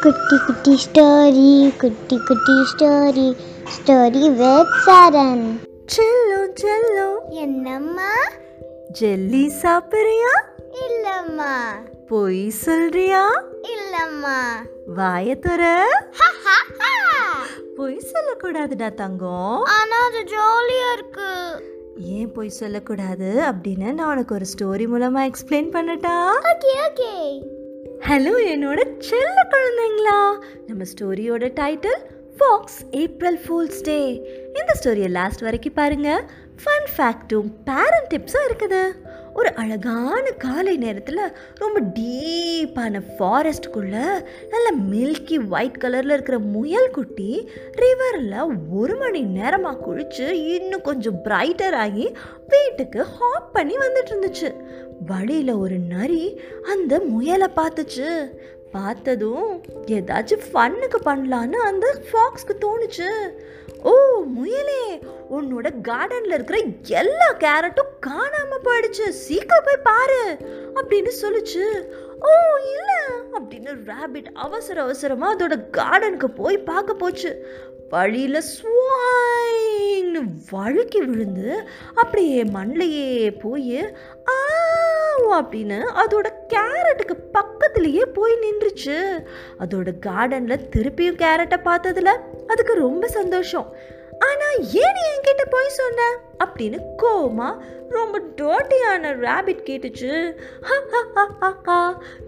குட்டி குட்டி ஸ்டோரி குட்டி குட்டி ஸ்டோரி ஸ்டோரி வித் சரண். செல்லம் செல்லம் என்னம்மா? ஜெல்லி சாப்பிடுறியா? இல்லம்மா. பொய் சொல்றியா? இல்லம்மா. வாய துற. பொய் சொல்லக்கூடாதுடா தங்கம். ஆனா அது ஜாலியா இருக்கு. ஏன் பொய் சொல்லக்கூடாது அப்படின்னு நான் உனக்கு ஒரு ஸ்டோரி மூலமா எக்ஸ்பிளைன் பண்ணட்டா? ஓகே ஓகே ஹலோ என்னோட செல்ல குழந்தைங்களா? நம்ம ஸ்டோரியோட title fox April fools day இந்த ஸ்டோரியை லாஸ்ட் வரைக்கும் பாருங்க. ஃபன் ஃபேக்ட்டும் பேரண்ட் டிப்ஸும் இருக்குது. ஒரு அழகான காலை நேரத்தில் ரொம்ப டீப்பான ஃபாரஸ்ட்டுக்குள்ளே நல்ல மில்கி ஒயிட் கலரில் இருக்கிற முயல் குட்டி ரிவரில் ஒரு மணி நேரமாக குளித்து இன்னும் கொஞ்சம் பிரைட்டர் ஆகி வீட்டுக்கு ஹாப் பண்ணி வந்துட்டு இருந்துச்சு. வழியில் ஒரு நரி அந்த முயலை பார்த்துச்சு. பார்த்ததும் ஏதாச்சும் ஃபன்னுக்கு பண்ணலான்னு அந்த ஃபாக்ஸ்க்கு தோணுச்சு. ஓ முயலே. உன்னோட கார்டன்ல இருக்கிற எல்லா கேரட்டும் காணாம போயிடுச்சு. சீக்கிரம் போய் பாரு அப்படின்னு சொல்லுச்சு. ஓ இல்ல அப்படின்னு ராபிட் அவசர அவசரமா அதோட கார்டனுக்கு போய் பார்க்க போச்சு. வழியில ஸ்வாயின்னு வழுக்கி விழுந்து அப்படியே மண்ணிலேயே போய் ஆ அப்படின்னு அதோட கேரட்டுக்கு பக்கத்துலேயே போய் நின்றுச்சு. அதோட கார்டனில் திருப்பியும் கேரட்டை பார்த்ததுல அதுக்கு ரொம்ப சந்தோஷம். ஆனால் ஏன் நீ என்கிட்ட போய் சொன்ன? அப்படின்னு கோமா ரொம்ப டோட்டியான ரேபிட் கேட்டுச்சு.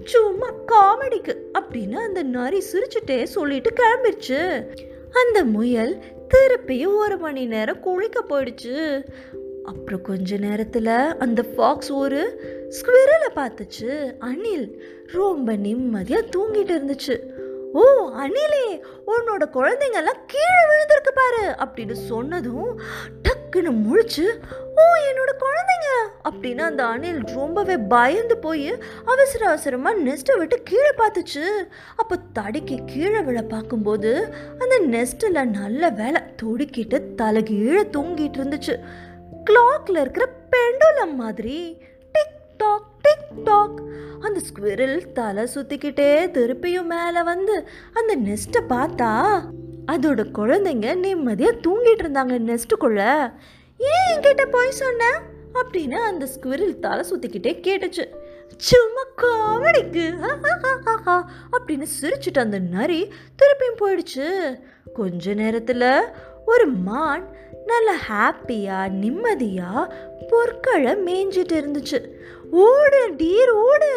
சும்மா காமெடிக்கு அப்படின்னு அந்த நரி சிரிச்சுட்டே சொல்லிட்டு கிளம்பிடுச்சு அந்த முயல் திருப்பியும் ஒரு மணி நேரம் குளிக்க போயிடுச்சு. அப்புறம் கொஞ்ச நேரத்தில் அந்த ஃபாக்ஸ் ஒரு ஸ்குவிரலை பார்த்துச்சு. அணில் ரொம்ப நிம்மதியாக தூங்கிட்டு இருந்துச்சு. ஓ அணிலே உன்னோட குழந்தைங்கெல்லாம் கீழே விழுந்திருக்கு பாரு அப்படின்னு சொன்னதும் டக்குன்னு முழிச்சு ஓ என்னோட குழந்தைங்க அப்படின்னு அந்த அணில் ரொம்பவே பயந்து போய் அவசர அவசரமாக நெஸ்ட்டை விட்டு கீழே பார்த்துச்சு. அப்போ தடுக்கி கீழே விழ பார்க்கும்போது அந்த நெஸ்ட்டில் நல்ல வேலை தொடுக்கிட்டு தலைகீழே தூங்கிட்டு இருந்துச்சு. கிளாக்ல இருக்கிற பெண்டுலம் மாதிரி. டிக் டாக் டிக் டாக் அந்த ஸ்குவிரல் தலை சுத்திக்கிட்டே திருப்பியும் மேலே வந்து அந்த நெஸ்ட்டை பார்த்தா அதோட குழந்தைங்க நிம்மதியாக தூங்கிட்டு இருந்தாங்க நெஸ்ட்டுக்குள்ள ஏன் என்கிட்ட போய் சொன்ன? அப்படின்னு அந்த ஸ்குவிரல் தலை சுத்திக்கிட்டே கேட்டுச்சு. சும்மா காமெடிக்கு அப்படின்னு சிரிச்சுட்டு அந்த நரி திருப்பியும் போயிடுச்சு. கொஞ்ச நேரத்தில் ஒரு மான் நல்ல ஹாப்பியாக நிம்மதியாக பொற்களை மேய்ஞ்சிட்டு இருந்துச்சு. ஓடு டீர் ஓடு.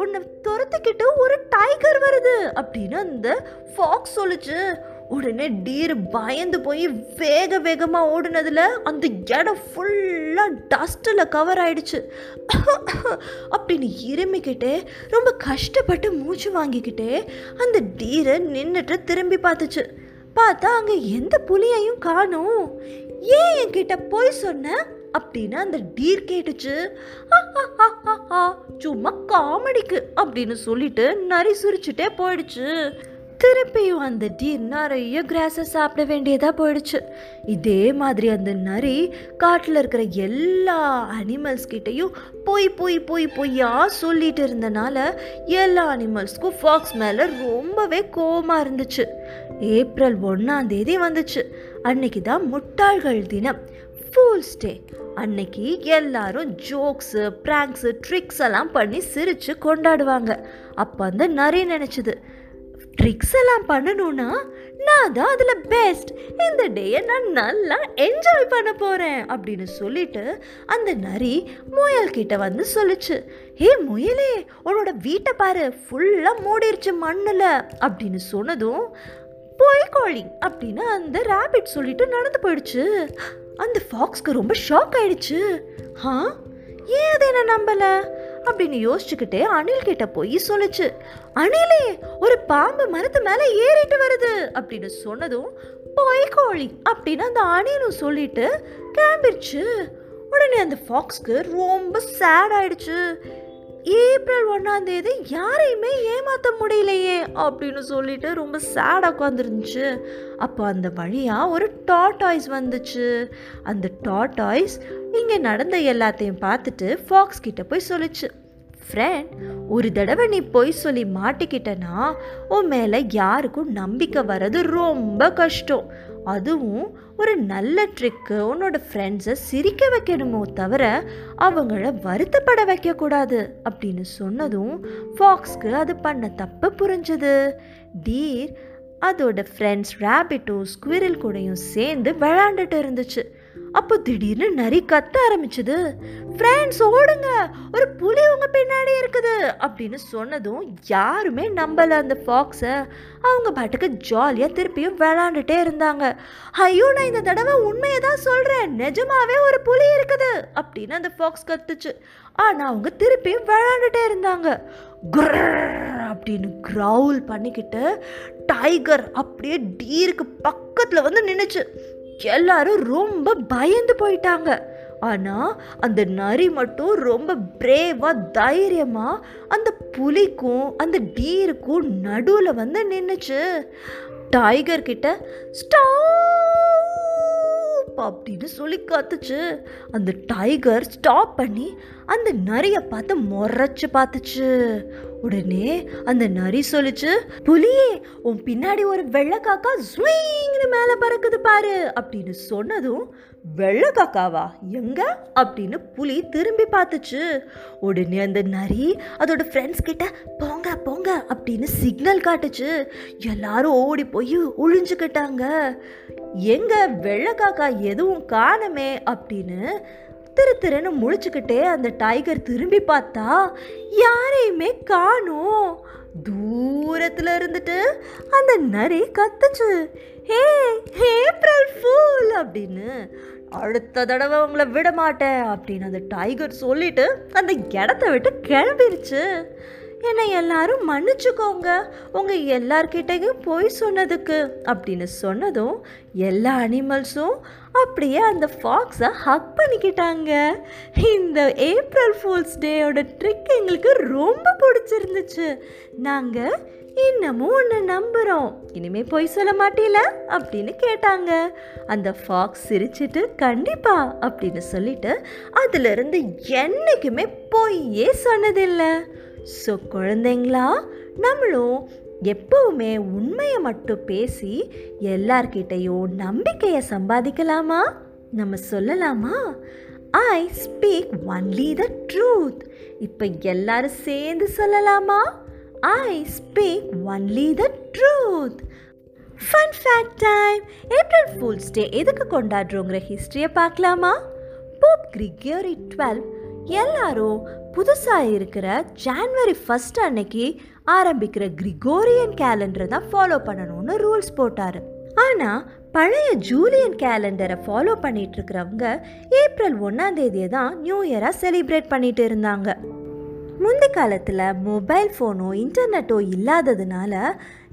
உன்னை துரத்துக்கிட்டு ஒரு டைகர் வருது அப்படின்னு அந்த ஃபாக்ஸ் சொல்லுச்சு. உடனே டீர் பயந்து போய் வேக வேகமாக ஓடுனதில் அந்த இடம் ஃபுல்லாக டஸ்ட்டில் கவர் ஆயிடுச்சு. அப்படின்னு இருமிக்கிட்டே ரொம்ப கஷ்டப்பட்டு மூச்சு வாங்கிக்கிட்டே அந்த டீரை நின்றுட்டு திரும்பி பார்த்துச்சு. பார்த்தா அங்கே எந்த புலியையும் காணும். ஏன் என்கிட்ட போய் சொன்ன? அப்படின்னு அந்த டீர் கேட்டுச்சு. சும்மா காமெடிக்கு அப்படின்னு சொல்லிட்டு நரி சிரிச்சுட்டே போயிடுச்சு. திருப்பியும் அந்த டீர் நிறைய கிராஸை சாப்பிட வேண்டியதாக போயிடுச்சு. இதே மாதிரி அந்த நரி காட்டில் இருக்கிற எல்லா அனிமல்ஸ் கிட்டேயும் போய் பொய் போய் பொய்யா சொல்லிட்டு இருந்தனால எல்லா அனிமல்ஸ்க்கும் ஃபாக்ஸ் மேலே ரொம்பவே கோவமாக இருந்துச்சு. ஏப்ரல் ஒன்றாம் தேதி வந்துச்சு. அன்னைக்கு தான் முட்டாள்கள் தினம். ஃபூல்ஸ் டே அன்னைக்கு எல்லாரும் ஜோக்ஸு ப்ராங்க்ஸு ட்ரிக்ஸ் எல்லாம் பண்ணி சிரித்து கொண்டாடுவாங்க. அப்போ அந்த நரி நினச்சிது ட்ரிக்ஸ் எல்லாம் பண்ணணும்னா நான் தான் அதில் பெஸ்ட் இந்த டேயை நான் நல்லா என்ஜாய் பண்ண போகிறேன் அப்படின்னு சொல்லிட்டு அந்த நரி முயல்கிட்ட வந்து சொல்லுச்சு ஹே முயலே உன்னோட வீட்டை பாரு ஃபுல்லாக மூடிருச்சு மண்ணில். அப்படின்னு சொன்னதும் போய் கோழி அப்படின்னு அந்த ரேபிட் சொல்லிட்டு நடந்து போயிடுச்சு. அந்த ஃபாக்ஸ்க்கு ரொம்ப ஷாக் ஆயிடுச்சு. ஹா ஏன் அதை என்ன நம்பல? அப்படின்னு யோசிச்சுக்கிட்டே அணில் கிட்ட போய் சொல்லுச்சு. அணிலே ஒரு பாம்பு மரத்து மேலே ஏறிட்டு வருது. அப்படின்னு சொன்னதும் போய் கோழி அப்படின்னு அந்த அணிலும் சொல்லிட்டு கிளம்பிடுச்சு. உடனே அந்த ஃபாக்ஸ்க்கு ரொம்ப சேட் ஆயிடுச்சு. ஏப்ரல் ஒன்றாம் தேதி யாரையுமே ஏமாற்ற முடியலையே அப்படின்னு சொல்லிட்டு ரொம்ப சேடாக உட்காந்துருந்துச்சு அப்போ அந்த வழியாக ஒரு டாட்டாய்ஸ் வந்துச்சு. அந்த டாட்டாய்ஸ் இங்கே நடந்த எல்லாத்தையும் பார்த்துட்டு ஃபாக்ஸ் கிட்ட போய் சொல்லுச்சு. ஃப்ரெண்ட் ஒரு தடவை நீ பொய் சொல்லி மாட்டிக்கிட்டனா உன் மேலே யாருக்கும் நம்பிக்கை வர்றது ரொம்ப கஷ்டம். அதுவும் ஒரு நல்ல ட்ரிக்கு உன்னோட ஃப்ரெண்ட்ஸை சிரிக்க வைக்கணுமோ தவிர அவங்கள வருத்தப்பட வைக்கக்கூடாது அப்படின்னு சொன்னதும் ஃபாக்ஸ்க்கு அது பண்ண தப்பு புரிஞ்சுது. டீர் அதோட ஃப்ரெண்ட்ஸ் ரேபிட்டும் ஸ்குவிரல் கூடயும் சேர்ந்து விளையாண்டுட்டு இருந்துச்சு. அப்போ திடீர்னு நரி கத்த ஆரம்பிச்சது. ஃப்ரெண்ட்ஸ் ஓடுங்க! ஒரு புலி உங்க பின்னாடி இருக்குது! அப்படின்னு சொன்னதும் யாருமே நம்பல அந்த ஃபாக்ஸை. அவங்க பாட்டுக்கு ஜாலியாக திருப்பியும் விளாண்டுட்டே இருந்தாங்க. ஐயோ நான் இந்த தடவை உண்மையை தான் சொல்கிறேன் நிஜமாவே ஒரு புலி இருக்குது! அப்படின்னு அந்த ஃபாக்ஸ் கத்துச்சு. ஆனால் அவங்க திருப்பியும் விளாண்டுட்டே இருந்தாங்க. அப்படின்னு க்ரௌல் பண்ணிக்கிட்டு டைகர் அப்படியே டீருக்கு பக்கத்தில் வந்து நின்றுச்சு எல்லாரும் ரொம்ப பயந்து போயிட்டாங்க. ஆனால் அந்த நரி மட்டும் ரொம்ப பிரேவாக தைரியமாக அந்த புலிக்கும் அந்த டீருக்கும் நடுவில் வந்து நின்றுச்சு டைகர் கிட்ட ஸ்டாப் அப்படின்னு சொல்லி கத்துச்சு. அந்த டைகர் ஸ்டாப் பண்ணி அந்த நரியை பார்த்து முறைச்சு பார்த்துச்சு. உடனே அந்த நரி சொல்லுச்சு புலியே உன் பின்னாடி ஒரு வெள்ளக்காக்கா ஸ்வீங்னு மேலே பறக்குது பாரு அப்படின்னு சொன்னதும் வெள்ளக்காக்காவா எங்க? அப்படின்னு புலி திரும்பி பார்த்துச்சு. உடனே அந்த நரி அதோட ஃப்ரெண்ட்ஸ் கிட்ட போங்க போங்க அப்படின்னு சிக்னல் காட்டுச்சு. எல்லாரும் ஓடி போய் ஒழிஞ்சுக்கிட்டாங்க எங்க வெள்ளக்காக்கா எதுவும் காணுமே அப்படின்னு திரு திருன்னு முழிச்சுக்கிட்டே அந்த டைகர் திரும்பி பார்த்தா யாரையுமே காணோம். தூரத்துல இருந்துட்டு அந்த நரி கத்துச்சு. ஹே ஏப்ரல் ஃபூல் அப்படின்னு. அடுத்த தடவை உங்களை விட மாட்டேன் அப்படின்னு அந்த டைகர் சொல்லிட்டு அந்த இடத்த விட்டு கிளம்பிருச்சு. என்னை எல்லாரும் மன்னிச்சுக்கோங்க. உங்கள் எல்லார்கிட்டையும் போய் சொன்னதுக்கு அப்படின்னு சொன்னதும் எல்லா அனிமல்ஸும் அப்படியே அந்த ஃபாக்ஸை ஹக் பண்ணிக்கிட்டாங்க. இந்த ஏப்ரல் ஃபூல்ஸ் டேயோட ட்ரிக் எங்களுக்கு ரொம்ப பிடிச்சிருந்துச்சு. நாங்கள் இன்னமும் ஒன்று நம்புகிறோம் இனிமே பொய் சொல்ல மாட்டீல? அப்படின்னு கேட்டாங்க. அந்த ஃபாக்ஸ் சிரிச்சிட்டு கண்டிப்பா அப்படின்னு சொல்லிட்டு அதிலிருந்து என்னைக்குமே பொய்யே சொன்னதில்லை. ஸோ குழந்தைங்களா நம்மளும் எப்பவுமே உண்மையை மட்டும் பேசி எல்லார்கிட்டையும் நம்பிக்கையை சம்பாதிக்கலாமா? நம்ம சொல்லலாமா? I speak only the truth இப்போ எல்லாரும் சேர்ந்து சொல்லலாமா? I speak only the truth fun fact time April fools day எதுக்கு கொண்டாடுறோங்கிற ஹிஸ்ட்ரியை பார்க்கலாமா? போப் கிரிகரி டுவெல் எல்லாரும் புதுசாக இருக்கிற ஜான்வரி ஃபஸ்ட் அன்னைக்கு ஆரம்பிக்கிற கிரிகோரியன் கேலண்டரை தான் ஃபாலோ பண்ணணும்னு ரூல்ஸ் போட்டார். ஆனால் பழைய ஜூலியன் கேலண்டரை ஃபாலோ பண்ணிட்டு இருக்கிறவங்க ஏப்ரல் ஒன்றாம் தேதியை தான் நியூ இயராக செலிப்ரேட் பண்ணிட்டு இருந்தாங்க. முந்தி காலத்தில் மொபைல் ஃபோனோ இன்டர்நெட்டோ இல்லாததுனால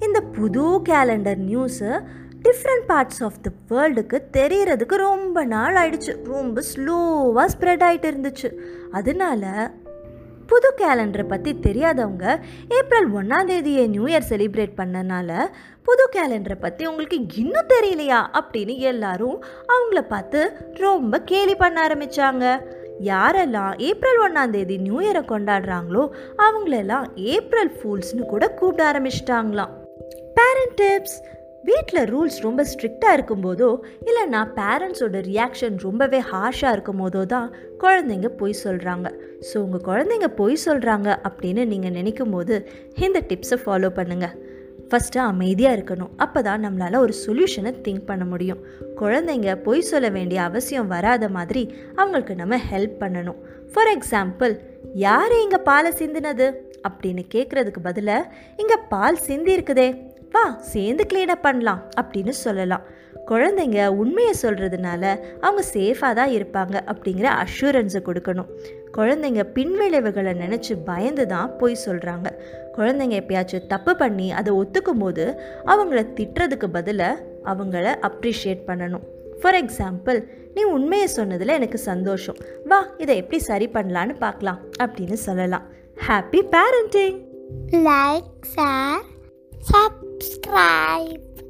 இந்த புது calendar news different parts of the வேர்ல்டுக்கு தெரியறதுக்கு ரொம்ப நாள் ஆயிடுச்சு. ரொம்ப ஸ்லோவாக ஸ்ப்ரெட் ஆகிட்டு இருந்துச்சு. அதனால புது கேலண்டரை பற்றி தெரியாதவங்க ஏப்ரல் ஒன்றாந்தேதியை நியூ இயர் செலிப்ரேட் பண்ணனால புது கேலண்டரை பற்றி உங்களுக்கு இன்னும் தெரியலையா அப்படின்னு எல்லாரும் அவங்கள பார்த்து ரொம்ப கேலி பண்ண ஆரம்பித்தாங்க யாரெல்லாம் ஏப்ரல் ஒன்றாந்தேதி நியூ இயரை கொண்டாடுறாங்களோ அவங்களெல்லாம் ஏப்ரல் ஃபூல்ஸ்னு கூட கூப்பிட ஆரம்பிச்சிட்டாங்களாம். பேரண்ட் டிப்ஸ் வீட்டில் ரூல்ஸ் ரொம்ப ஸ்ட்ரிக்டாக இருக்கும்போதோ இல்லைன்னா பேரண்ட்ஸோட ரியாக்ஷன் ரொம்பவே ஹார்ஷாக இருக்கும் போதோ தான் குழந்தைங்க பொய் சொல்கிறாங்க ஸோ உங்கள் குழந்தைங்க பொய் சொல்கிறாங்க அப்படின்னு நீங்கள் நினைக்கும் போது இந்த டிப்ஸை ஃபாலோ பண்ணுங்கள் ஃபஸ்ட்டு அமைதியாக இருக்கணும். அப்போ தான் நம்மளால் ஒரு சொல்யூஷனை திங்க் பண்ண முடியும். குழந்தைங்க பொய் சொல்ல வேண்டிய அவசியம் வராத மாதிரி அவங்களுக்கு நம்ம ஹெல்ப் பண்ணணும். ஃபார் எக்ஸாம்பிள் யார் இங்கே பாலை சிந்தினது? அப்படின்னு கேட்குறதுக்கு பதிலாக இங்கே பால் சிந்தி இருக்குதே வா சேர்ந்து க்ளீனப் பண்ணலாம் அப்படின்னு சொல்லலாம். குழந்தைங்க உண்மையை சொல்கிறதுனால அவங்க சேஃபாக தான் இருப்பாங்க அப்படிங்கிற அஷூரன்ஸை கொடுக்கணும். குழந்தைங்க பின்விளைவுகளை நினச்சி பயந்து தான் போய் சொல்கிறாங்க குழந்தைங்க எப்பயாச்சும் தப்பு பண்ணி அதை ஒத்துக்கும் போது அவங்கள திட்டுறதுக்கு பதிலாக அவங்கள அப்ரிஷியேட் பண்ணணும். ஃபார் எக்ஸாம்பிள் நீ உண்மையை சொன்னதில் எனக்கு சந்தோஷம். வா இதை எப்படி சரி பண்ணலான்னு பார்க்கலாம் அப்படின்னு சொல்லலாம். Happy parenting Like, share, subscribe.